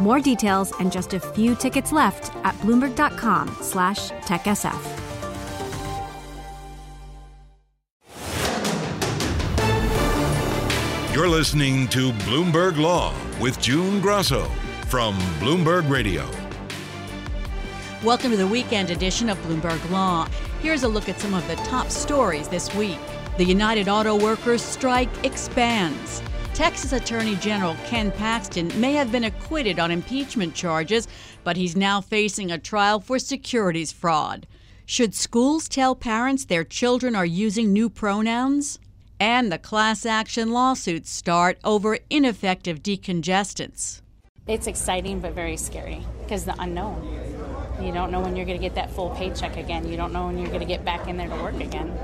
More details and just a few tickets left at bloomberg.com slash techsf. You're listening to Bloomberg Law with June Grosso from Bloomberg Radio. Welcome to the weekend edition of Bloomberg Law. Here's a look at some of the top stories this week. The United Auto Workers strike expands. Texas Attorney General Ken Paxton may have been acquitted on impeachment charges, but he's now facing a trial for securities fraud. Should schools tell parents their children are using new pronouns? And the class action lawsuits start over ineffective decongestants. It's exciting but very scary because the unknown. You don't know when you're going to get that full paycheck again. You don't know when you're going to get back in there to work again.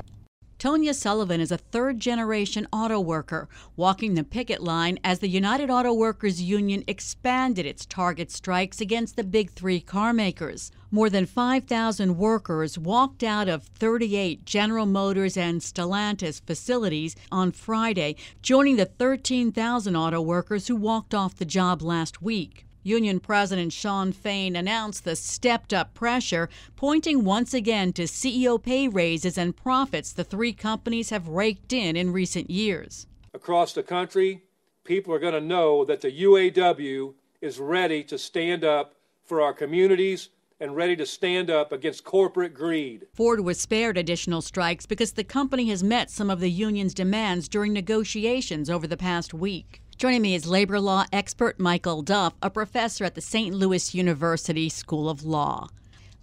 Tonya Sullivan is a third generation auto worker, walking the picket line as the United Auto Workers Union expanded its target strikes against the big three car makers. More than 5,000 workers walked out of 38 General Motors and Stellantis facilities on Friday, joining the 13,000 auto workers who walked off the job last week. Union President Shawn Fain announced the stepped up pressure, pointing once again to CEO pay raises and profits the three companies have raked in in recent years. Across the country, people are going to know that the UAW is ready to stand up for our communities and ready to stand up against corporate greed. Ford was spared additional strikes because the company has met some of the union's demands during negotiations over the past week. Joining me is labor law expert Michael Duff, a professor at the St. Louis University School of Law.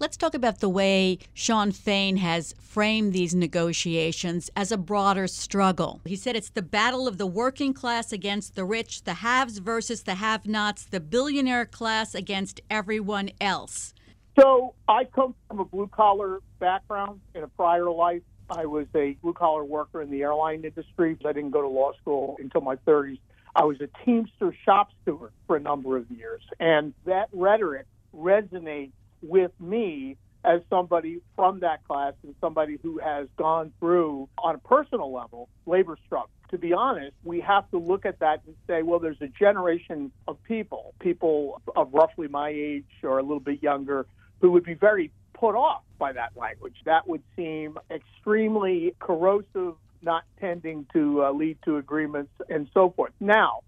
Let's talk about the way Shawn Fain has framed these negotiations as a broader struggle. He said it's the battle of the working class against the rich, the haves versus the have nots, the billionaire class against everyone else. So I come from a blue collar background in a prior life. I was a blue collar worker in the airline industry. I didn't go to law school until my 30s. I was a Teamster shop steward for a number of years. And that rhetoric resonates with me as somebody from that class and somebody who has gone through, on a personal level, labor struggle. To be honest, we have to look at that and say, well, there's a generation of people, people of roughly my age or a little bit younger, who would be very put off by that language. That would seem extremely corrosive not tending to uh, lead to agreements and so forth. Now,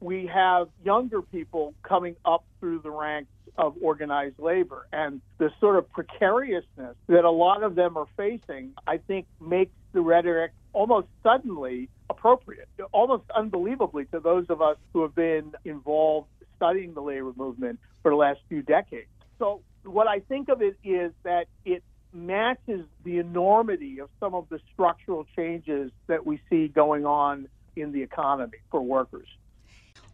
we have younger people coming up through the ranks of organized labor, and the sort of precariousness that a lot of them are facing, I think, makes the rhetoric almost suddenly appropriate, almost unbelievably to those of us who have been involved studying the labor movement for the last few decades. So, what I think of it is that it matches the enormity of some of the structural changes that we see going on in the economy for workers.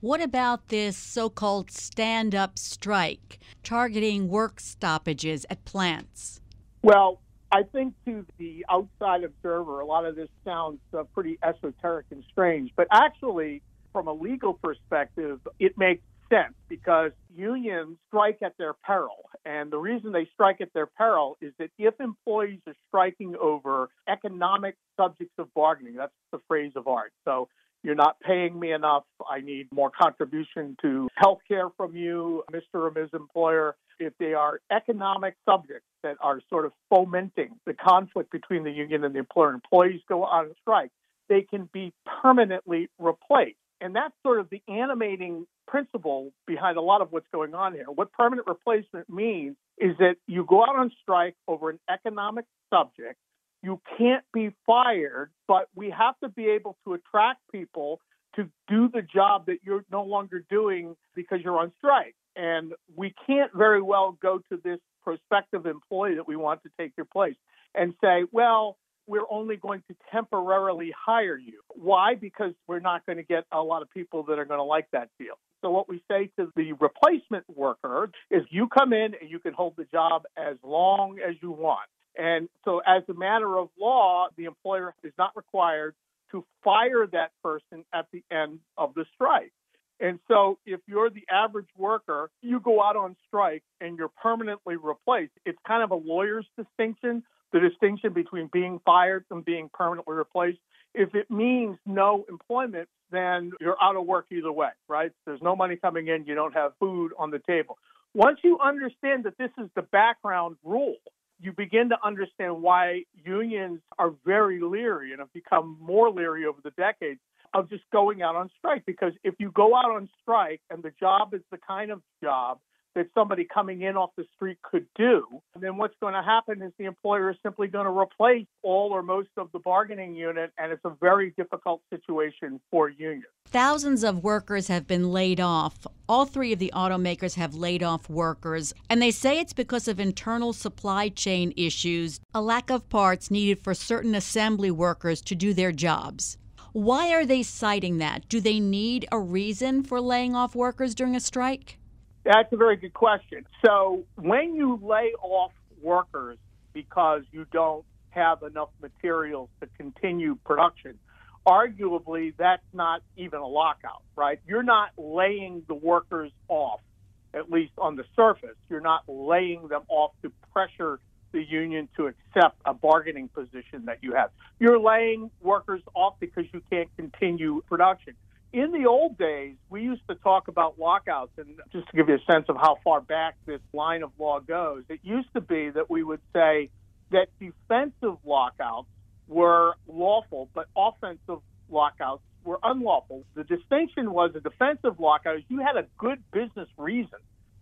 What about this so called stand up strike targeting work stoppages at plants? Well, I think to the outside observer, a lot of this sounds uh, pretty esoteric and strange, but actually, from a legal perspective, it makes sense because unions strike at their peril. And the reason they strike at their peril is that if employees are striking over economic subjects of bargaining, that's the phrase of art. So you're not paying me enough. I need more contribution to health care from you, Mr. or Ms. Employer. If they are economic subjects that are sort of fomenting the conflict between the union and the employer, employees go on strike, they can be permanently replaced. And that's sort of the animating principle behind a lot of what's going on here. What permanent replacement means is that you go out on strike over an economic subject you can't be fired, but we have to be able to attract people to do the job that you're no longer doing because you're on strike. And we can't very well go to this prospective employee that we want to take your place and say, well, we're only going to temporarily hire you. Why? Because we're not going to get a lot of people that are going to like that deal. So what we say to the replacement worker is you come in and you can hold the job as long as you want. And so as a matter of law, the employer is not required to fire that person at the end of the strike. And so if you're the average worker, you go out on strike and you're permanently replaced. It's kind of a lawyer's distinction, the distinction between being fired and being permanently replaced. If it means no employment, then you're out of work either way, right? There's no money coming in, you don't have food on the table. Once you understand that this is the background rule, you begin to understand why unions are very leery and have become more leery over the decades of just going out on strike. Because if you go out on strike and the job is the kind of job that somebody coming in off the street could do, and then what's going to happen is the employer is simply going to replace all or most of the bargaining unit, and it's a very difficult situation for unions. Thousands of workers have been laid off. All three of the automakers have laid off workers, and they say it's because of internal supply chain issues, a lack of parts needed for certain assembly workers to do their jobs. Why are they citing that? Do they need a reason for laying off workers during a strike? That's a very good question. So, when you lay off workers because you don't have enough materials to continue production, arguably that's not even a lockout, right? You're not laying the workers off, at least on the surface. You're not laying them off to pressure the union to accept a bargaining position that you have. You're laying workers off because you can't continue production in the old days, we used to talk about lockouts, and just to give you a sense of how far back this line of law goes, it used to be that we would say that defensive lockouts were lawful, but offensive lockouts were unlawful. The distinction was a defensive lockout is you had a good business reason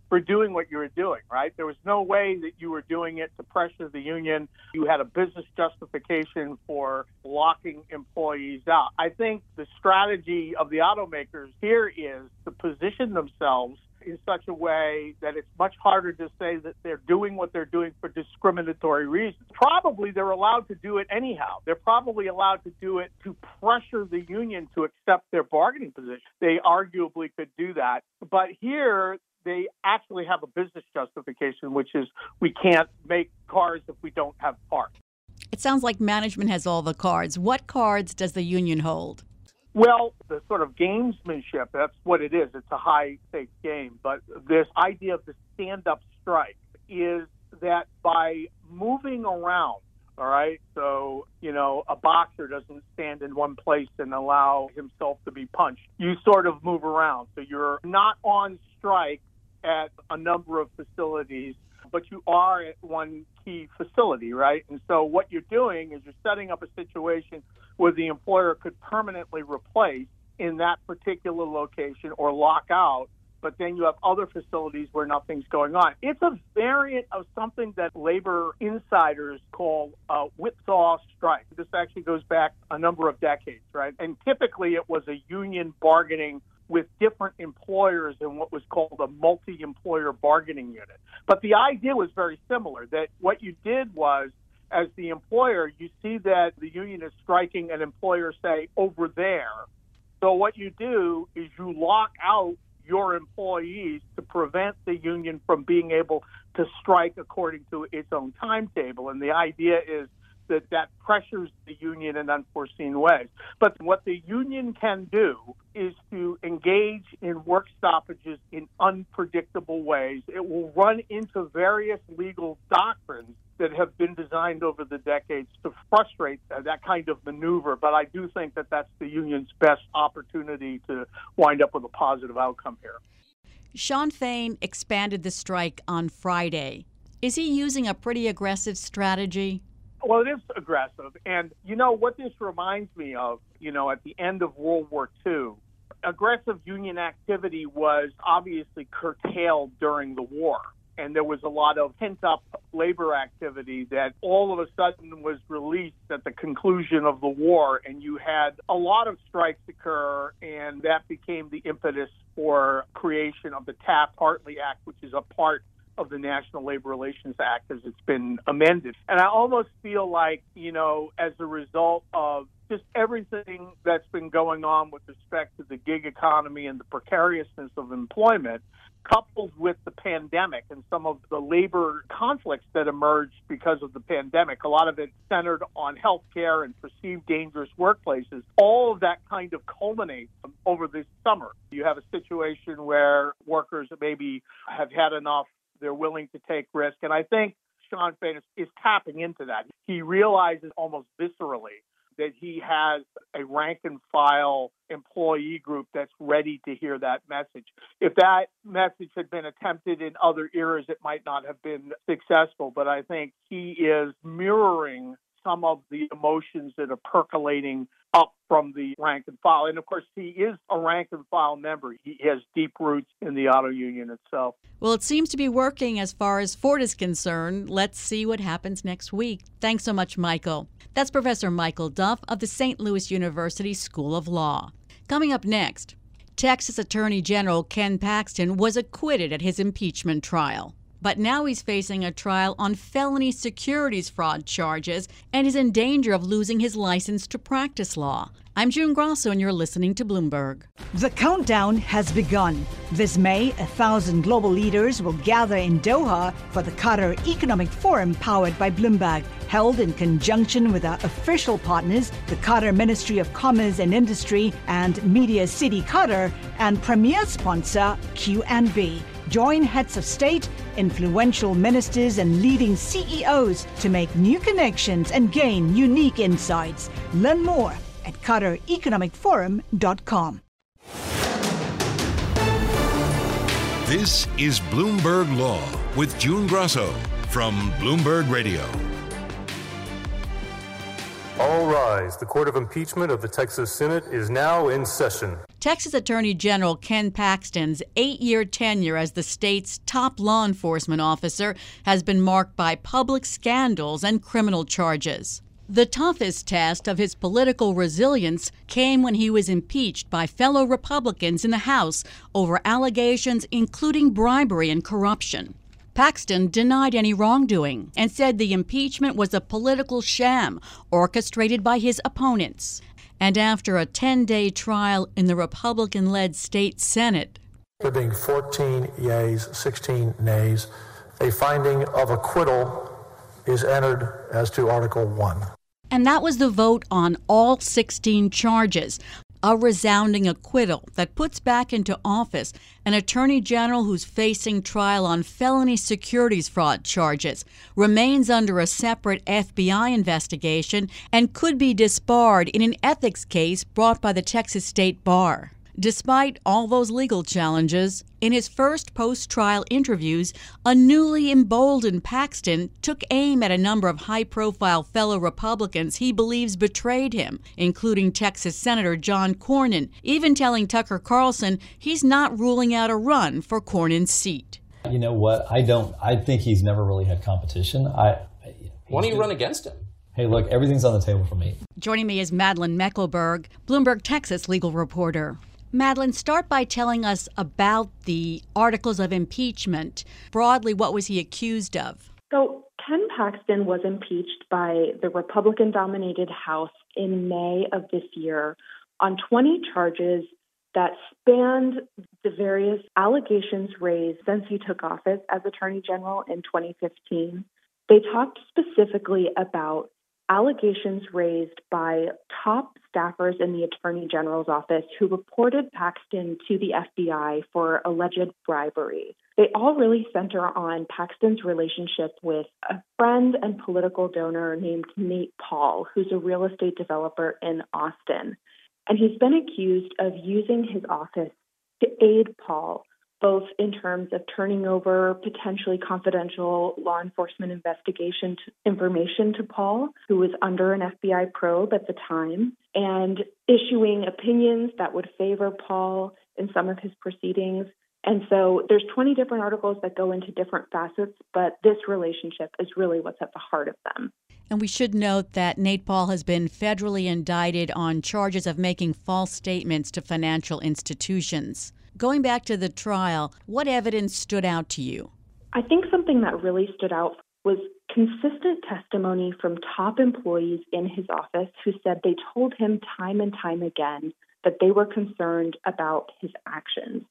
for doing what you were doing, right? There was no way that you were doing it to pressure the union. You had a business justification for locking employees out. I think the strategy of the automakers here is to position themselves in such a way that it's much harder to say that they're doing what they're doing for discriminatory reasons. Probably they're allowed to do it anyhow. They're probably allowed to do it to pressure the union to accept their bargaining position. They arguably could do that. But here, they actually have a business justification, which is we can't make cars if we don't have parts. It sounds like management has all the cards. What cards does the union hold? Well, the sort of gamesmanship, that's what it is. It's a high stakes game. But this idea of the stand up strike is that by moving around, all right, so, you know, a boxer doesn't stand in one place and allow himself to be punched. You sort of move around. So you're not on strike at a number of facilities, but you are at one key facility, right? And so what you're doing is you're setting up a situation where the employer could permanently replace in that particular location or lock out but then you have other facilities where nothing's going on. It's a variant of something that labor insiders call a whipsaw strike. This actually goes back a number of decades, right? And typically it was a union bargaining with different employers in what was called a multi employer bargaining unit. But the idea was very similar that what you did was, as the employer, you see that the union is striking an employer, say, over there. So what you do is you lock out your employees to prevent the union from being able to strike according to its own timetable. And the idea is that that pressures the union in unforeseen ways. But what the union can do is to engage in work stoppages in unpredictable ways. It will run into various legal doctrines that have been designed over the decades to frustrate that kind of maneuver. But I do think that that's the union's best opportunity to wind up with a positive outcome here. Shawn Fain expanded the strike on Friday. Is he using a pretty aggressive strategy? Well, it is aggressive. And, you know, what this reminds me of, you know, at the end of World War II, aggressive union activity was obviously curtailed during the war. and there was a lot of pent up labor activity that all of a sudden was released at the conclusion of the war. And you had a lot of strikes occur, and that became the impetus for creation of the Taft-Hartley Act, which is a part of the National Labor Relations Act as it's been amended. And I almost feel like, you know, as a result of just everything that's been going on with respect to the gig economy and the precariousness of employment, coupled with the pandemic and some of the labor conflicts that emerged because of the pandemic, a lot of it centered on healthcare and perceived dangerous workplaces, all of that kind of culminates over this summer. You have a situation where workers maybe have had enough, they're willing to take risk. And I think Shawn Fain is, is tapping into that. He realizes almost viscerally that he has a rank and file employee group that's ready to hear that message. If that message had been attempted in other eras, it might not have been successful, but I think he is mirroring some of the emotions that are percolating up from the rank and file. And of course, he is a rank and file member. He has deep roots in the auto union itself. Well, it seems to be working as far as Ford is concerned. Let's see what happens next week. Thanks so much, Michael. That's Professor Michael Duff of the St. Louis University School of Law. Coming up next, Texas Attorney General Ken Paxton was acquitted at his impeachment trial. But now he's facing a trial on felony securities fraud charges and is in danger of losing his license to practice law. I'm June Grosso, and you're listening to Bloomberg. The countdown has begun. This May, a thousand global leaders will gather in Doha for the Qatar Economic Forum powered by Bloomberg, held in conjunction with our official partners, the Qatar Ministry of Commerce and Industry and Media City Qatar, and premier sponsor QNB. Join heads of state, influential ministers, and leading CEOs to make new connections and gain unique insights. Learn more at QatarEconomicForum.com. This is Bloomberg Law with June Grosso from Bloomberg Radio. All rise. The Court of Impeachment of the Texas Senate is now in session. Texas Attorney General Ken Paxton's eight year tenure as the state's top law enforcement officer has been marked by public scandals and criminal charges. The toughest test of his political resilience came when he was impeached by fellow Republicans in the House over allegations including bribery and corruption. Paxton denied any wrongdoing and said the impeachment was a political sham orchestrated by his opponents. And after a 10 day trial in the Republican led state Senate, there being 14 yeas, 16 nays, a finding of acquittal is entered as to Article 1. And that was the vote on all 16 charges a resounding acquittal that puts back into office an attorney general who's facing trial on felony securities fraud charges, remains under a separate FBI investigation, and could be disbarred in an ethics case brought by the Texas State Bar. Despite all those legal challenges, in his first post trial interviews, a newly emboldened Paxton took aim at a number of high profile fellow Republicans he believes betrayed him, including Texas Senator John Cornyn, even telling Tucker Carlson he's not ruling out a run for Cornyn's seat. You know what? I don't, I think he's never really had competition. I, Why don't you run against him? Hey, look, everything's on the table for me. Joining me is Madlin Mekelburg, Bloomberg, Texas legal reporter. Madlin, start by telling us about the articles of impeachment. Broadly, what was he accused of? So, Ken Paxton was impeached by the Republican dominated House in May of this year on 20 charges that spanned the various allegations raised since he took office as Attorney General in 2015. They talked specifically about allegations raised by top staffers in the Attorney General's office who reported Paxton to the FBI for alleged bribery. They all really center on Paxton's relationship with a friend and political donor named Nate Paul, who's a real estate developer in Austin. And he's been accused of using his office to aid Paul both in terms of turning over potentially confidential law enforcement investigation information to Paul, who was under an FBI probe at the time, and issuing opinions that would favor Paul in some of his proceedings, And so there's 20 different articles that go into different facets, but this relationship is really what's at the heart of them. And we should note that Nate Paul has been federally indicted on charges of making false statements to financial institutions. Going back to the trial, what evidence stood out to you? I think something that really stood out was consistent testimony from top employees in his office who said they told him time and time again that they were concerned about his actions.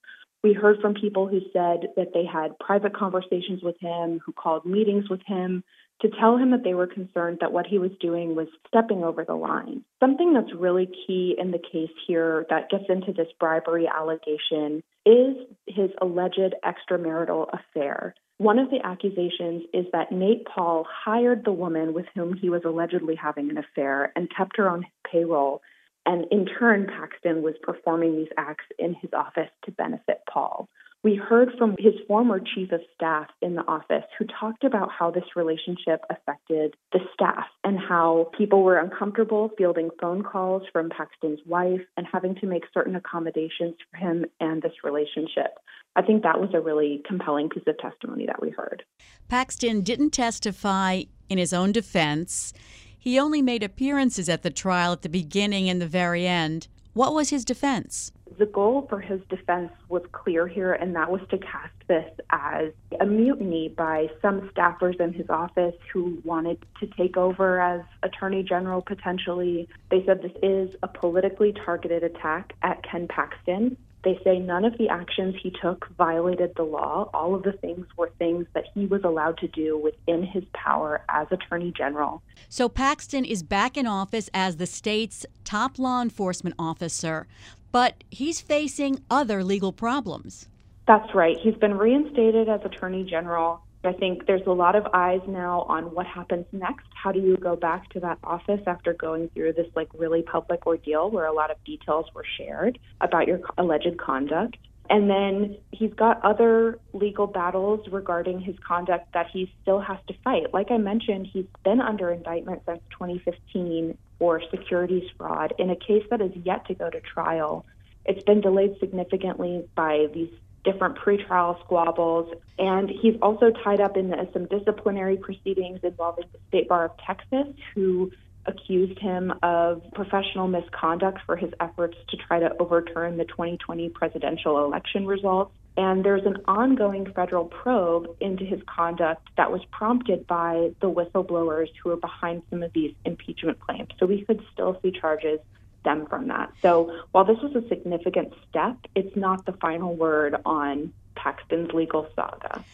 We heard from people who said that they had private conversations with him, who called meetings with him to tell him that they were concerned that what he was doing was stepping over the line. Something that's really key in the case here that gets into this bribery allegation is his alleged extramarital affair. One of the accusations is that Nate Paul hired the woman with whom he was allegedly having an affair and kept her on his payroll and in turn, Paxton was performing these acts in his office to benefit Paul. We heard from his former chief of staff in the office who talked about how this relationship affected the staff and how people were uncomfortable fielding phone calls from Paxton's wife and having to make certain accommodations for him and this relationship. I think that was a really compelling piece of testimony that we heard. Paxton didn't testify in his own defense. He only made appearances at the trial at the beginning and the very end. What was his defense? The goal for his defense was clear here, and that was to cast this as a mutiny by some staffers in his office who wanted to take over as Attorney General potentially. They said this is a politically targeted attack at Ken Paxton. They say none of the actions he took violated the law. All of the things were things that he was allowed to do within his power as Attorney General. So Paxton is back in office as the state's top law enforcement officer, but he's facing other legal problems. That's right. He's been reinstated as Attorney General. I think there's a lot of eyes now on what happens next. How do you go back to that office after going through this like really public ordeal where a lot of details were shared about your alleged conduct? And then he's got other legal battles regarding his conduct that he still has to fight. Like I mentioned, he's been under indictment since 2015 for securities fraud in a case that is yet to go to trial. It's been delayed significantly by these different pretrial squabbles. And he's also tied up in the, some disciplinary proceedings involving the State Bar of Texas, who accused him of professional misconduct for his efforts to try to overturn the 2020 presidential election results. And there's an ongoing federal probe into his conduct that was prompted by the whistleblowers who are behind some of these impeachment claims. So we could still see charges stem from that. So while this was a significant step, it's not the final word on Paxton's legal saga.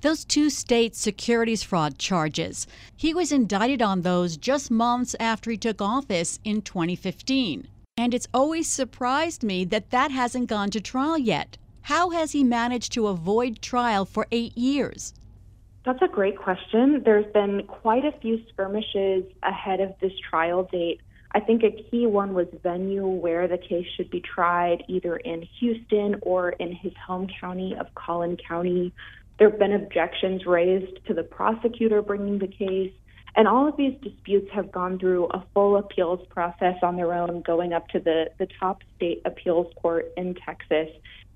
Those two state securities fraud charges, he was indicted on those just months after he took office in 2015. And it's always surprised me that that hasn't gone to trial yet. How has he managed to avoid trial for eight years? That's a great question. There's been quite a few skirmishes ahead of this trial date I think a key one was venue where the case should be tried, either in Houston or in his home county of Collin County. There have been objections raised to the prosecutor bringing the case. And all of these disputes have gone through a full appeals process on their own, going up to the, the top state appeals court in Texas.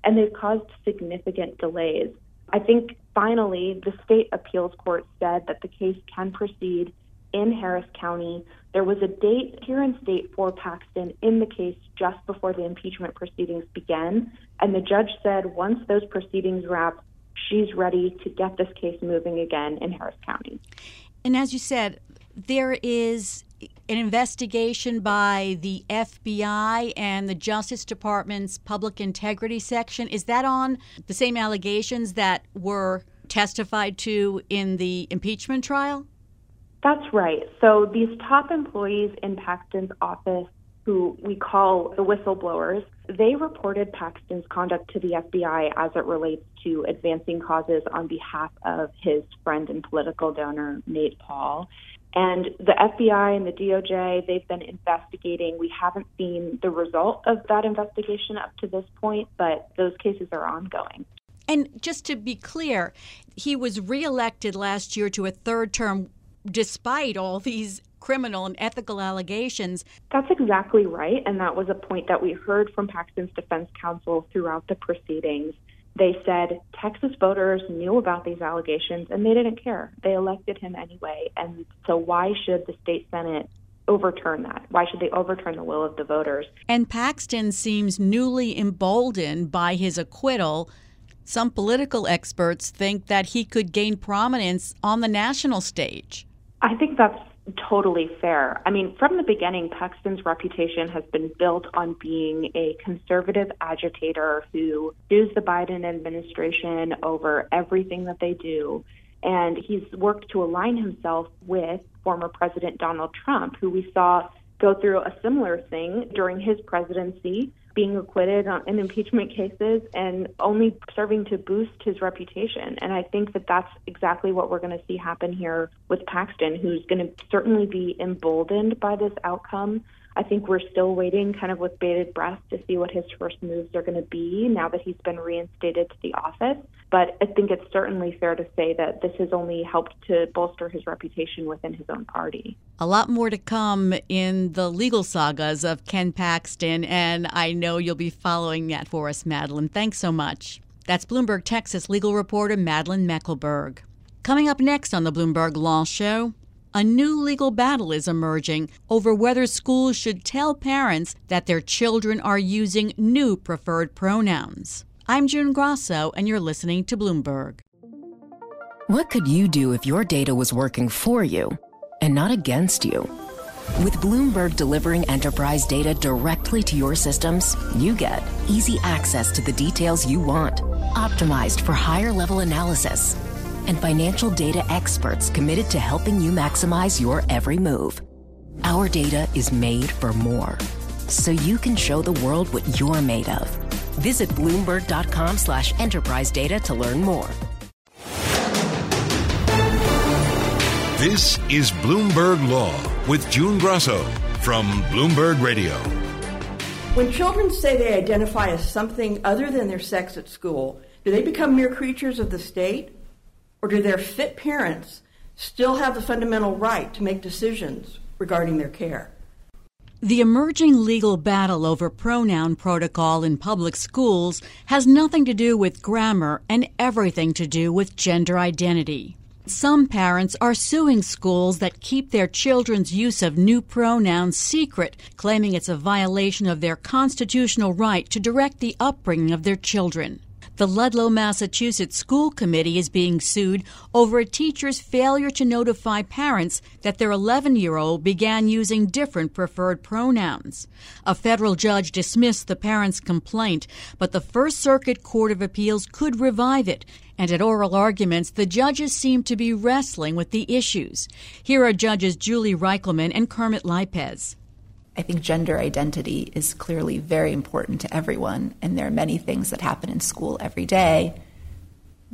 And they've caused significant delays. I think finally the state appeals court said that the case can proceed in Harris County. There was a date here in state for Paxton in the case just before the impeachment proceedings began. And the judge said once those proceedings wrap, she's ready to get this case moving again in Harris County. And as you said, there is an investigation by the FBI and the Justice Department's Public Integrity Section. Is that on the same allegations that were testified to in the impeachment trial? That's right. So these top employees in Paxton's office, who we call the whistleblowers, they reported Paxton's conduct to the FBI as it relates to advancing causes on behalf of his friend and political donor, Nate Paul. And the FBI and the DOJ, they've been investigating. We haven't seen the result of that investigation up to this point, but those cases are ongoing. And just to be clear, he was reelected last year to a third term despite all these criminal and ethical allegations. That's exactly right. And that was a point that we heard from Paxton's defense counsel throughout the proceedings. They said Texas voters knew about these allegations and they didn't care. They elected him anyway. And so, why should the state Senate overturn that? Why should they overturn the will of the voters? And Paxton seems newly emboldened by his acquittal. Some political experts think that he could gain prominence on the national stage. I think that's totally fair. I mean, from the beginning, Paxton's reputation has been built on being a conservative agitator who sues the Biden administration over everything that they do. And he's worked to align himself with former President Donald Trump, who we saw go through a similar thing during his presidency being acquitted on, in impeachment cases and only serving to boost his reputation. And I think that that's exactly what we're going to see happen here with Paxton, who's going to certainly be emboldened by this outcome. I think we're still waiting kind of with bated breath to see what his first moves are going to be now that he's been reinstated to the office. But I think it's certainly fair to say that this has only helped to bolster his reputation within his own party. A lot more to come in the legal sagas of Ken Paxton, and I know you'll be following that for us, Madlin. Thanks so much. That's Bloomberg Texas legal reporter Madlin Mekelburg. Coming up next on the Bloomberg Law Show, a new legal battle is emerging over whether schools should tell parents that their children are using new preferred pronouns. I'm June Grosso, and you're listening to Bloomberg. What could you do if your data was working for you and not against you? With Bloomberg delivering enterprise data directly to your systems, you get easy access to the details you want, optimized for higher level analysis and financial data experts committed to helping you maximize your every move. Our data is made for more, so you can show the world what you're made of. Visit Bloomberg.com slash enterprise data to learn more. This is Bloomberg Law with June Grosso from Bloomberg Radio. When children say they identify as something other than their sex at school, do they become mere creatures of the state? Or do their fit parents still have the fundamental right to make decisions regarding their care? The emerging legal battle over pronoun protocol in public schools has nothing to do with grammar and everything to do with gender identity. Some parents are suing schools that keep their children's use of new pronouns secret, claiming it's a violation of their constitutional right to direct the upbringing of their children. The Ludlow, Massachusetts School Committee is being sued over a teacher's failure to notify parents that their 11 year old began using different preferred pronouns. A federal judge dismissed the parent's complaint, but the First Circuit Court of Appeals could revive it. And at oral arguments, the judges seem to be wrestling with the issues. Here are Judges Julie Rikelman and Kermit Lipez. I think gender identity is clearly very important to everyone, and there are many things that happen in school every day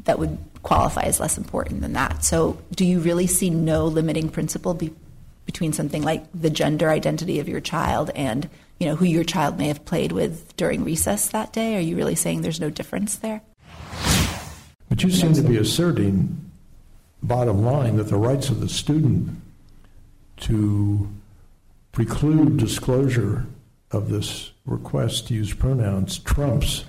that would qualify as less important than that. So, do you really see no limiting principle be- between something like the gender identity of your child and you know who your child may have played with during recess that day? Are you really saying there's no difference there? But you seem to be asserting, bottom line, that the rights of the student to preclude disclosure of this request to use pronouns trumps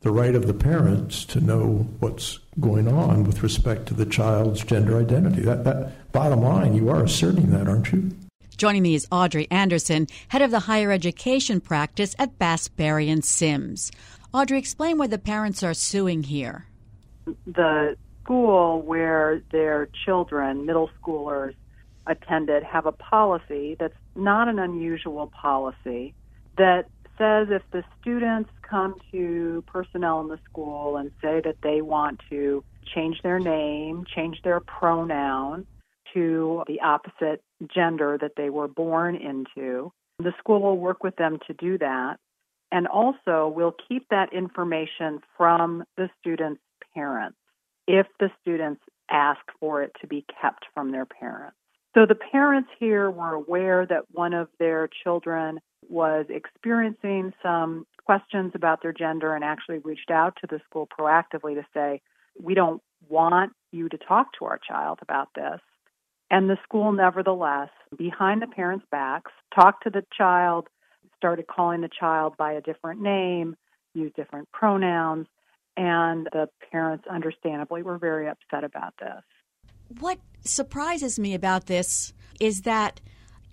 the right of the parents to know what's going on with respect to the child's gender identity. That, that bottom line, you are asserting that, aren't you? Joining me is Audrey Anderson, head of the higher education practice at Bass Berry and Sims. Audrey, explain why the parents are suing here. The school where their children, middle schoolers, attended have a policy that's not an unusual policy that says if the students come to personnel in the school and say that they want to change their name, change their pronoun to the opposite gender that they were born into, the school will work with them to do that. And also will keep that information from the student's parents if the students ask for it to be kept from their parents. So the parents here were aware that one of their children was experiencing some questions about their gender and actually reached out to the school proactively to say, We don't want you to talk to our child about this. And the school, nevertheless, behind the parents' backs, talked to the child, started calling the child by a different name, used different pronouns, And the parents, understandably, were very upset about this. What surprises me about this is that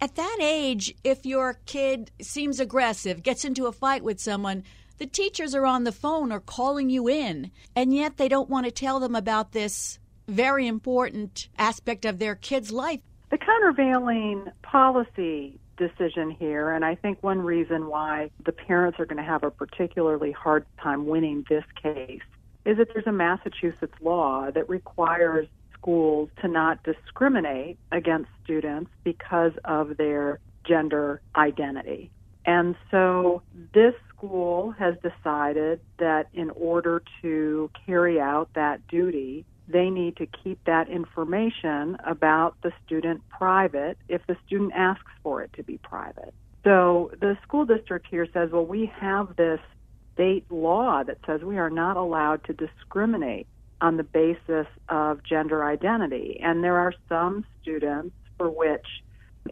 at that age, if your kid seems aggressive, gets into a fight with someone, the teachers are on the phone or calling you in, and yet they don't want to tell them about this very important aspect of their kid's life. The countervailing policy decision here, and I think one reason why the parents are going to have a particularly hard time winning this case, is that there's a Massachusetts law that requires schools to not discriminate against students because of their gender identity. And so this school has decided that in order to carry out that duty, they need to keep that information about the student private if the student asks for it to be private. So the school district here says, well, we have this state law that says we are not allowed to discriminate on the basis of gender identity. And there are some students for which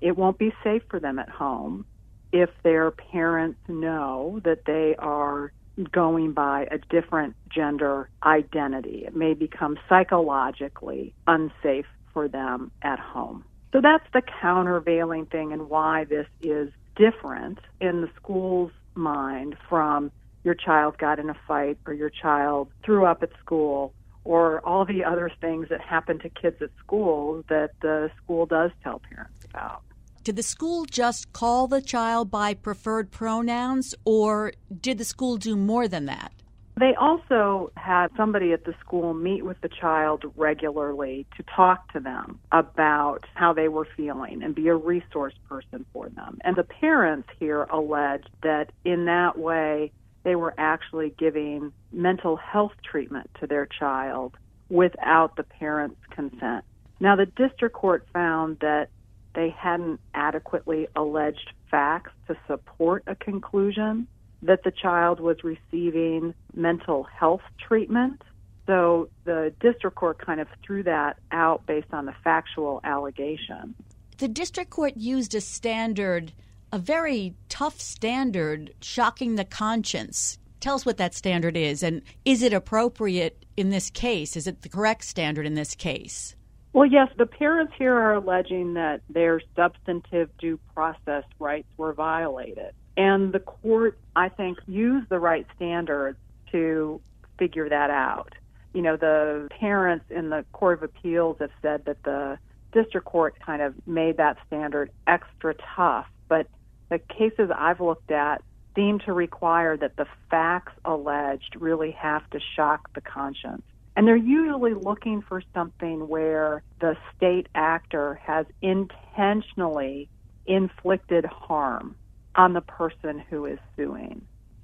it won't be safe for them at home if their parents know that they are going by a different gender identity. It may become psychologically unsafe for them at home. So that's the countervailing thing and why this is different in the school's mind from your child got in a fight or your child threw up at school or all the other things that happen to kids at school that the school does tell parents about. Did the school just call the child by preferred pronouns, or did the school do more than that? They also had somebody at the school meet with the child regularly to talk to them about how they were feeling and be a resource person for them. And the parents here alleged that in that way, they were actually giving mental health treatment to their child without the parent's consent. Now, the district court found that they hadn't adequately alleged facts to support a conclusion that the child was receiving mental health treatment. So the district court kind of threw that out based on the factual allegation. The district court used a standard a very tough standard, shocking the conscience. Tell us what that standard is, and is it appropriate in this case? Is it the correct standard in this case? Well, yes, the parents here are alleging that their substantive due process rights were violated. And the court, I think, used the right standards to figure that out. You know, the parents in the Court of Appeals have said that the district court kind of made that standard extra tough. But the cases I've looked at seem to require that the facts alleged really have to shock the conscience. And they're usually looking for something where the state actor has intentionally inflicted harm on the person who is suing.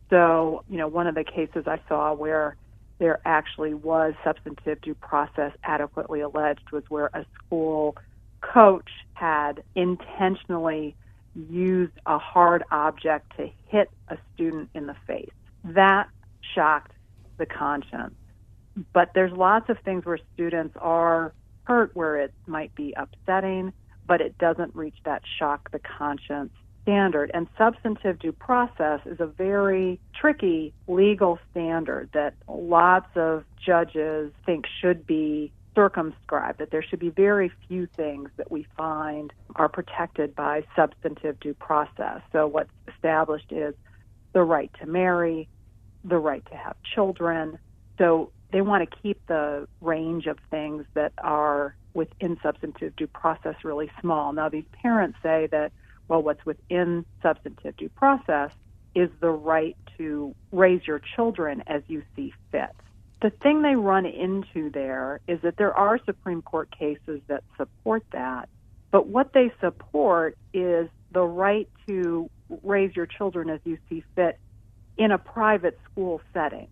So, you know, one of the cases I saw where there actually was substantive due process adequately alleged was where a school coach had intentionally used a hard object to hit a student in the face. That shocked the conscience. But there's lots of things where students are hurt where it might be upsetting, but it doesn't reach that shock the conscience standard. And substantive due process is a very tricky legal standard that lots of judges think should be circumscribed, that there should be very few things that we find are protected by substantive due process. So, what's established is the right to marry, the right to have children. So, they want to keep the range of things that are within substantive due process really small. Now, these parents say that, well, what's within substantive due process is the right to raise your children as you see fit the thing they run into there is that there are Supreme Court cases that support that, but what they support is the right to raise your children as you see fit in a private school setting.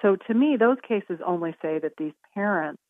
So to me, those cases only say that these parents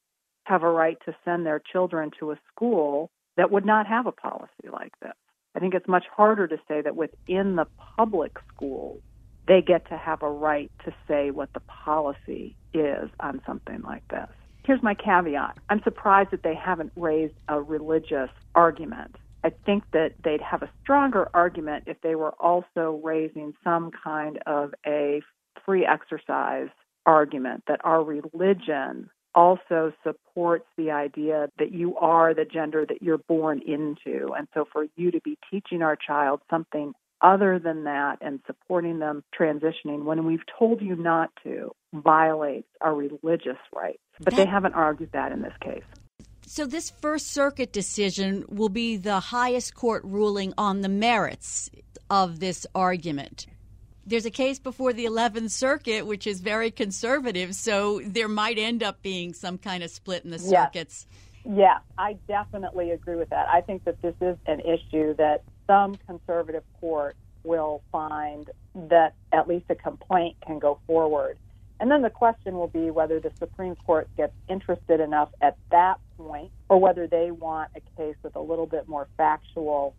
have a right to send their children to a school that would not have a policy like this. I think it's much harder to say that within the public schools, they get to have a right to say what the policy is on something like this. Here's my caveat I'm surprised that they haven't raised a religious argument. I think that they'd have a stronger argument if they were also raising some kind of a free exercise argument that our religion also supports the idea that you are the gender that you're born into. And so for you to be teaching our child something other than that and supporting them transitioning when we've told you not to violates our religious rights. But they haven't argued that in this case. So, this First Circuit decision will be the highest court ruling on the merits of this argument. There's a case before the 11th Circuit, which is very conservative, so there might end up being some kind of split in the circuits. Yes, yeah, I definitely agree with that. I think that this is an issue that some conservative court will find that at least a complaint can go forward. And then the question will be whether the Supreme Court gets interested enough at that point or whether they want a case with a little bit more factual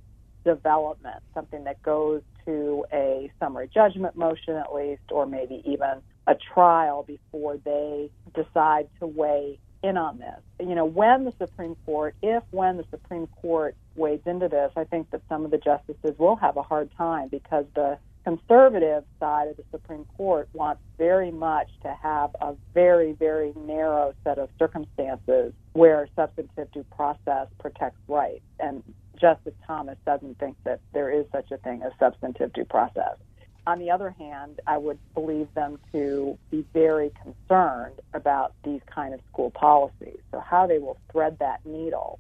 development, something that goes to a summary judgment motion at least, or maybe even a trial before they decide to weigh in on this. You know, when the Supreme Court, if when the Supreme Court wades into this, I think that some of the justices will have a hard time because the conservative side of the Supreme Court wants very much to have a very, very narrow set of circumstances where substantive due process protects rights. And Justice Thomas doesn't think that there is such a thing as substantive due process. On the other hand, I would believe them to be very concerned about these kind of school policies. So, how they will thread that needle,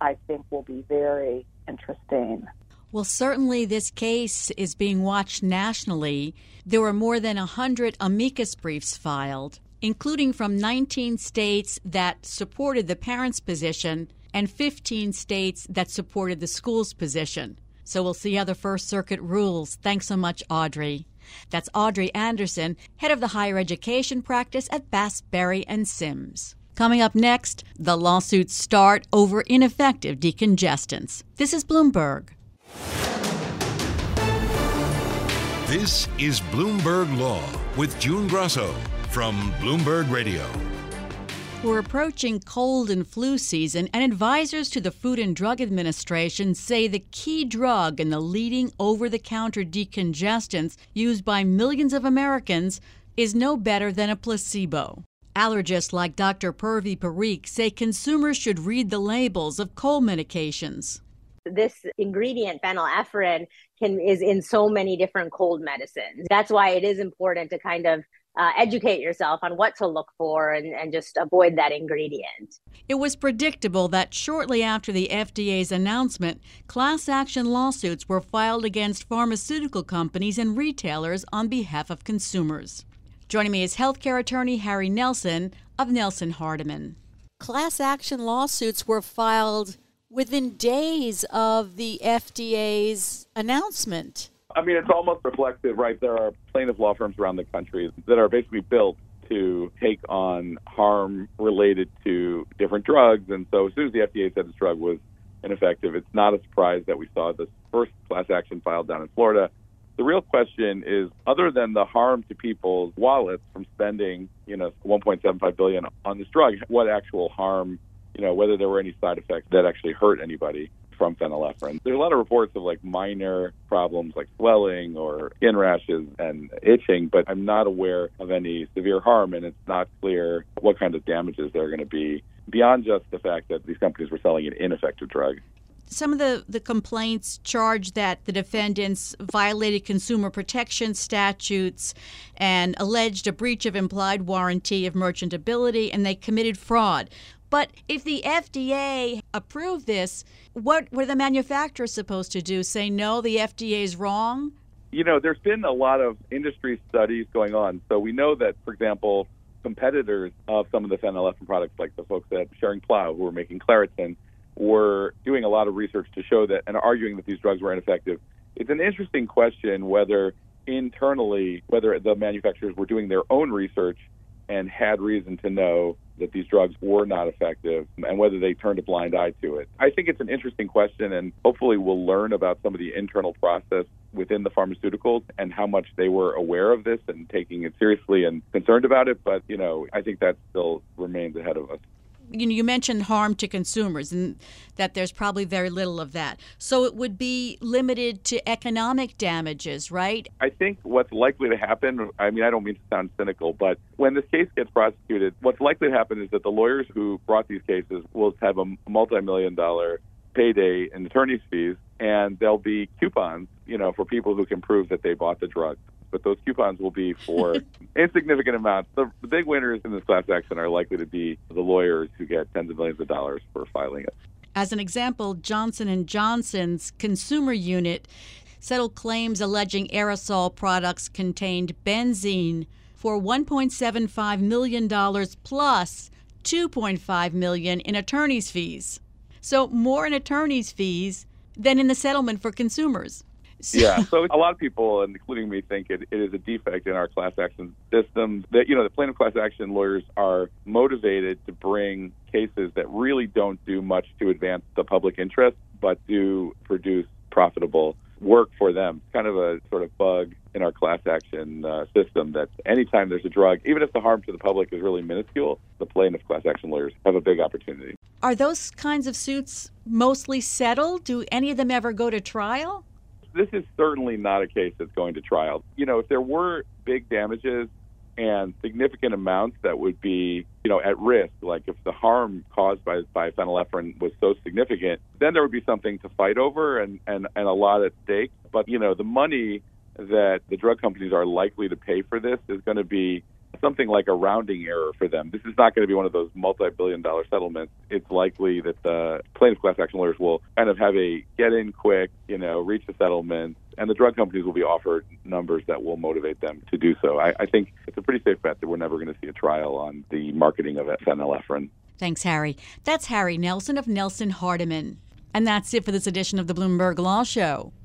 I think, will be very interesting. Well, certainly this case is being watched nationally. There were more than 100 amicus briefs filed, including from 19 states that supported the parents' position and 15 states that supported the school's position. So we'll see how the First Circuit rules. Thanks so much, Audrey. That's Audrey Anderson, head of the higher education practice at Bass, Berry and Sims. Coming up next, the lawsuits start over ineffective decongestants. This is Bloomberg. This is Bloomberg Law with June Grasso from Bloomberg Radio. We're approaching cold and flu season, and advisors to the Food and Drug Administration say the key drug in the leading over the counter decongestants used by millions of Americans is no better than a placebo. Allergists like Dr. Purvi Parikh say consumers should read the labels of cold medications this ingredient phenylephrine can is in so many different cold medicines that's why it is important to kind of uh, educate yourself on what to look for and, and just avoid that ingredient. It was predictable that shortly after the FDA's announcement, class action lawsuits were filed against pharmaceutical companies and retailers on behalf of consumers. Joining me is healthcare attorney Harry Nelson of Nelson Hardiman. Class action lawsuits were filed within days of the FDA's announcement. I mean, it's almost reflective, right? There are plaintiff law firms around the country that are basically built to take on harm related to different drugs. And so as soon as the FDA said this drug was ineffective, it's not a surprise that we saw this first class action filed down in Florida. The real question is, other than the harm to people's wallets from spending, you know, 1.75 billion on this drug, what actual harm, you know, whether there were any side effects that actually hurt anybody? from phenylephrine. There's a lot of reports of like minor problems like swelling or skin rashes and itching, but I'm not aware of any severe harm, and it's not clear what kind of damages there are going to be beyond just the fact that these companies were selling an ineffective drug. Some of the, the complaints charge that the defendants violated consumer protection statutes and alleged a breach of implied warranty of merchantability, and they committed fraud. But if the FDA approved this, what were the manufacturers supposed to do? Say, no, the FDA is wrong? You know, there's been a lot of industry studies going on. So we know that, for example, competitors of some of the phenylephrine products, like the folks at Schering-Plough who are making Claritin, were doing a lot of research to show that and arguing that these drugs were ineffective. It's an interesting question whether internally, whether the manufacturers were doing their own research and had reason to know that these drugs were not effective and whether they turned a blind eye to it. I think it's an interesting question, and hopefully we'll learn about some of the internal process within the pharmaceuticals and how much they were aware of this and taking it seriously and concerned about it. But, you know, I think that still remains ahead of us. You know, you mentioned harm to consumers and that there's probably very little of that. So it would be limited to economic damages, right? I think what's likely to happen, I mean, I don't mean to sound cynical, but when this case gets prosecuted, what's likely to happen is that the lawyers who brought these cases will have a multi million dollar payday in attorney's fees, and there'll be coupons, you know, for people who can prove that they bought the drug but those coupons will be for insignificant amounts. The, the big winners in this class action are likely to be the lawyers who get tens of millions of dollars for filing it. As an example, Johnson & Johnson's consumer unit settled claims alleging aerosol products contained benzene for 1.75 million dollars plus 2.5 million in attorney's fees. So more in attorney's fees than in the settlement for consumers. yeah, so a lot of people, including me, think it, it is a defect in our class action system that you know the plaintiff class action lawyers are motivated to bring cases that really don't do much to advance the public interest, but do produce profitable work for them. Kind of a sort of bug in our class action uh, system that anytime there's a drug, even if the harm to the public is really minuscule, the plaintiff class action lawyers have a big opportunity. Are those kinds of suits mostly settled? Do any of them ever go to trial? This is certainly not a case that's going to trial. You know, if there were big damages and significant amounts that would be, you know, at risk, like if the harm caused by, by phenylephrine was so significant, then there would be something to fight over and, and, and a lot at stake. But, you know, the money that the drug companies are likely to pay for this is going to be something like a rounding error for them. This is not going to be one of those multi-billion dollar settlements. It's likely that the plaintiff class action lawyers will kind of have a get in quick, you know, reach a settlement, and the drug companies will be offered numbers that will motivate them to do so. I, I think it's a pretty safe bet that we're never going to see a trial on the marketing of phenylephrine. Thanks, Harry. That's Harry Nelson of Nelson Hardiman. And that's it for this edition of the Bloomberg Law Show.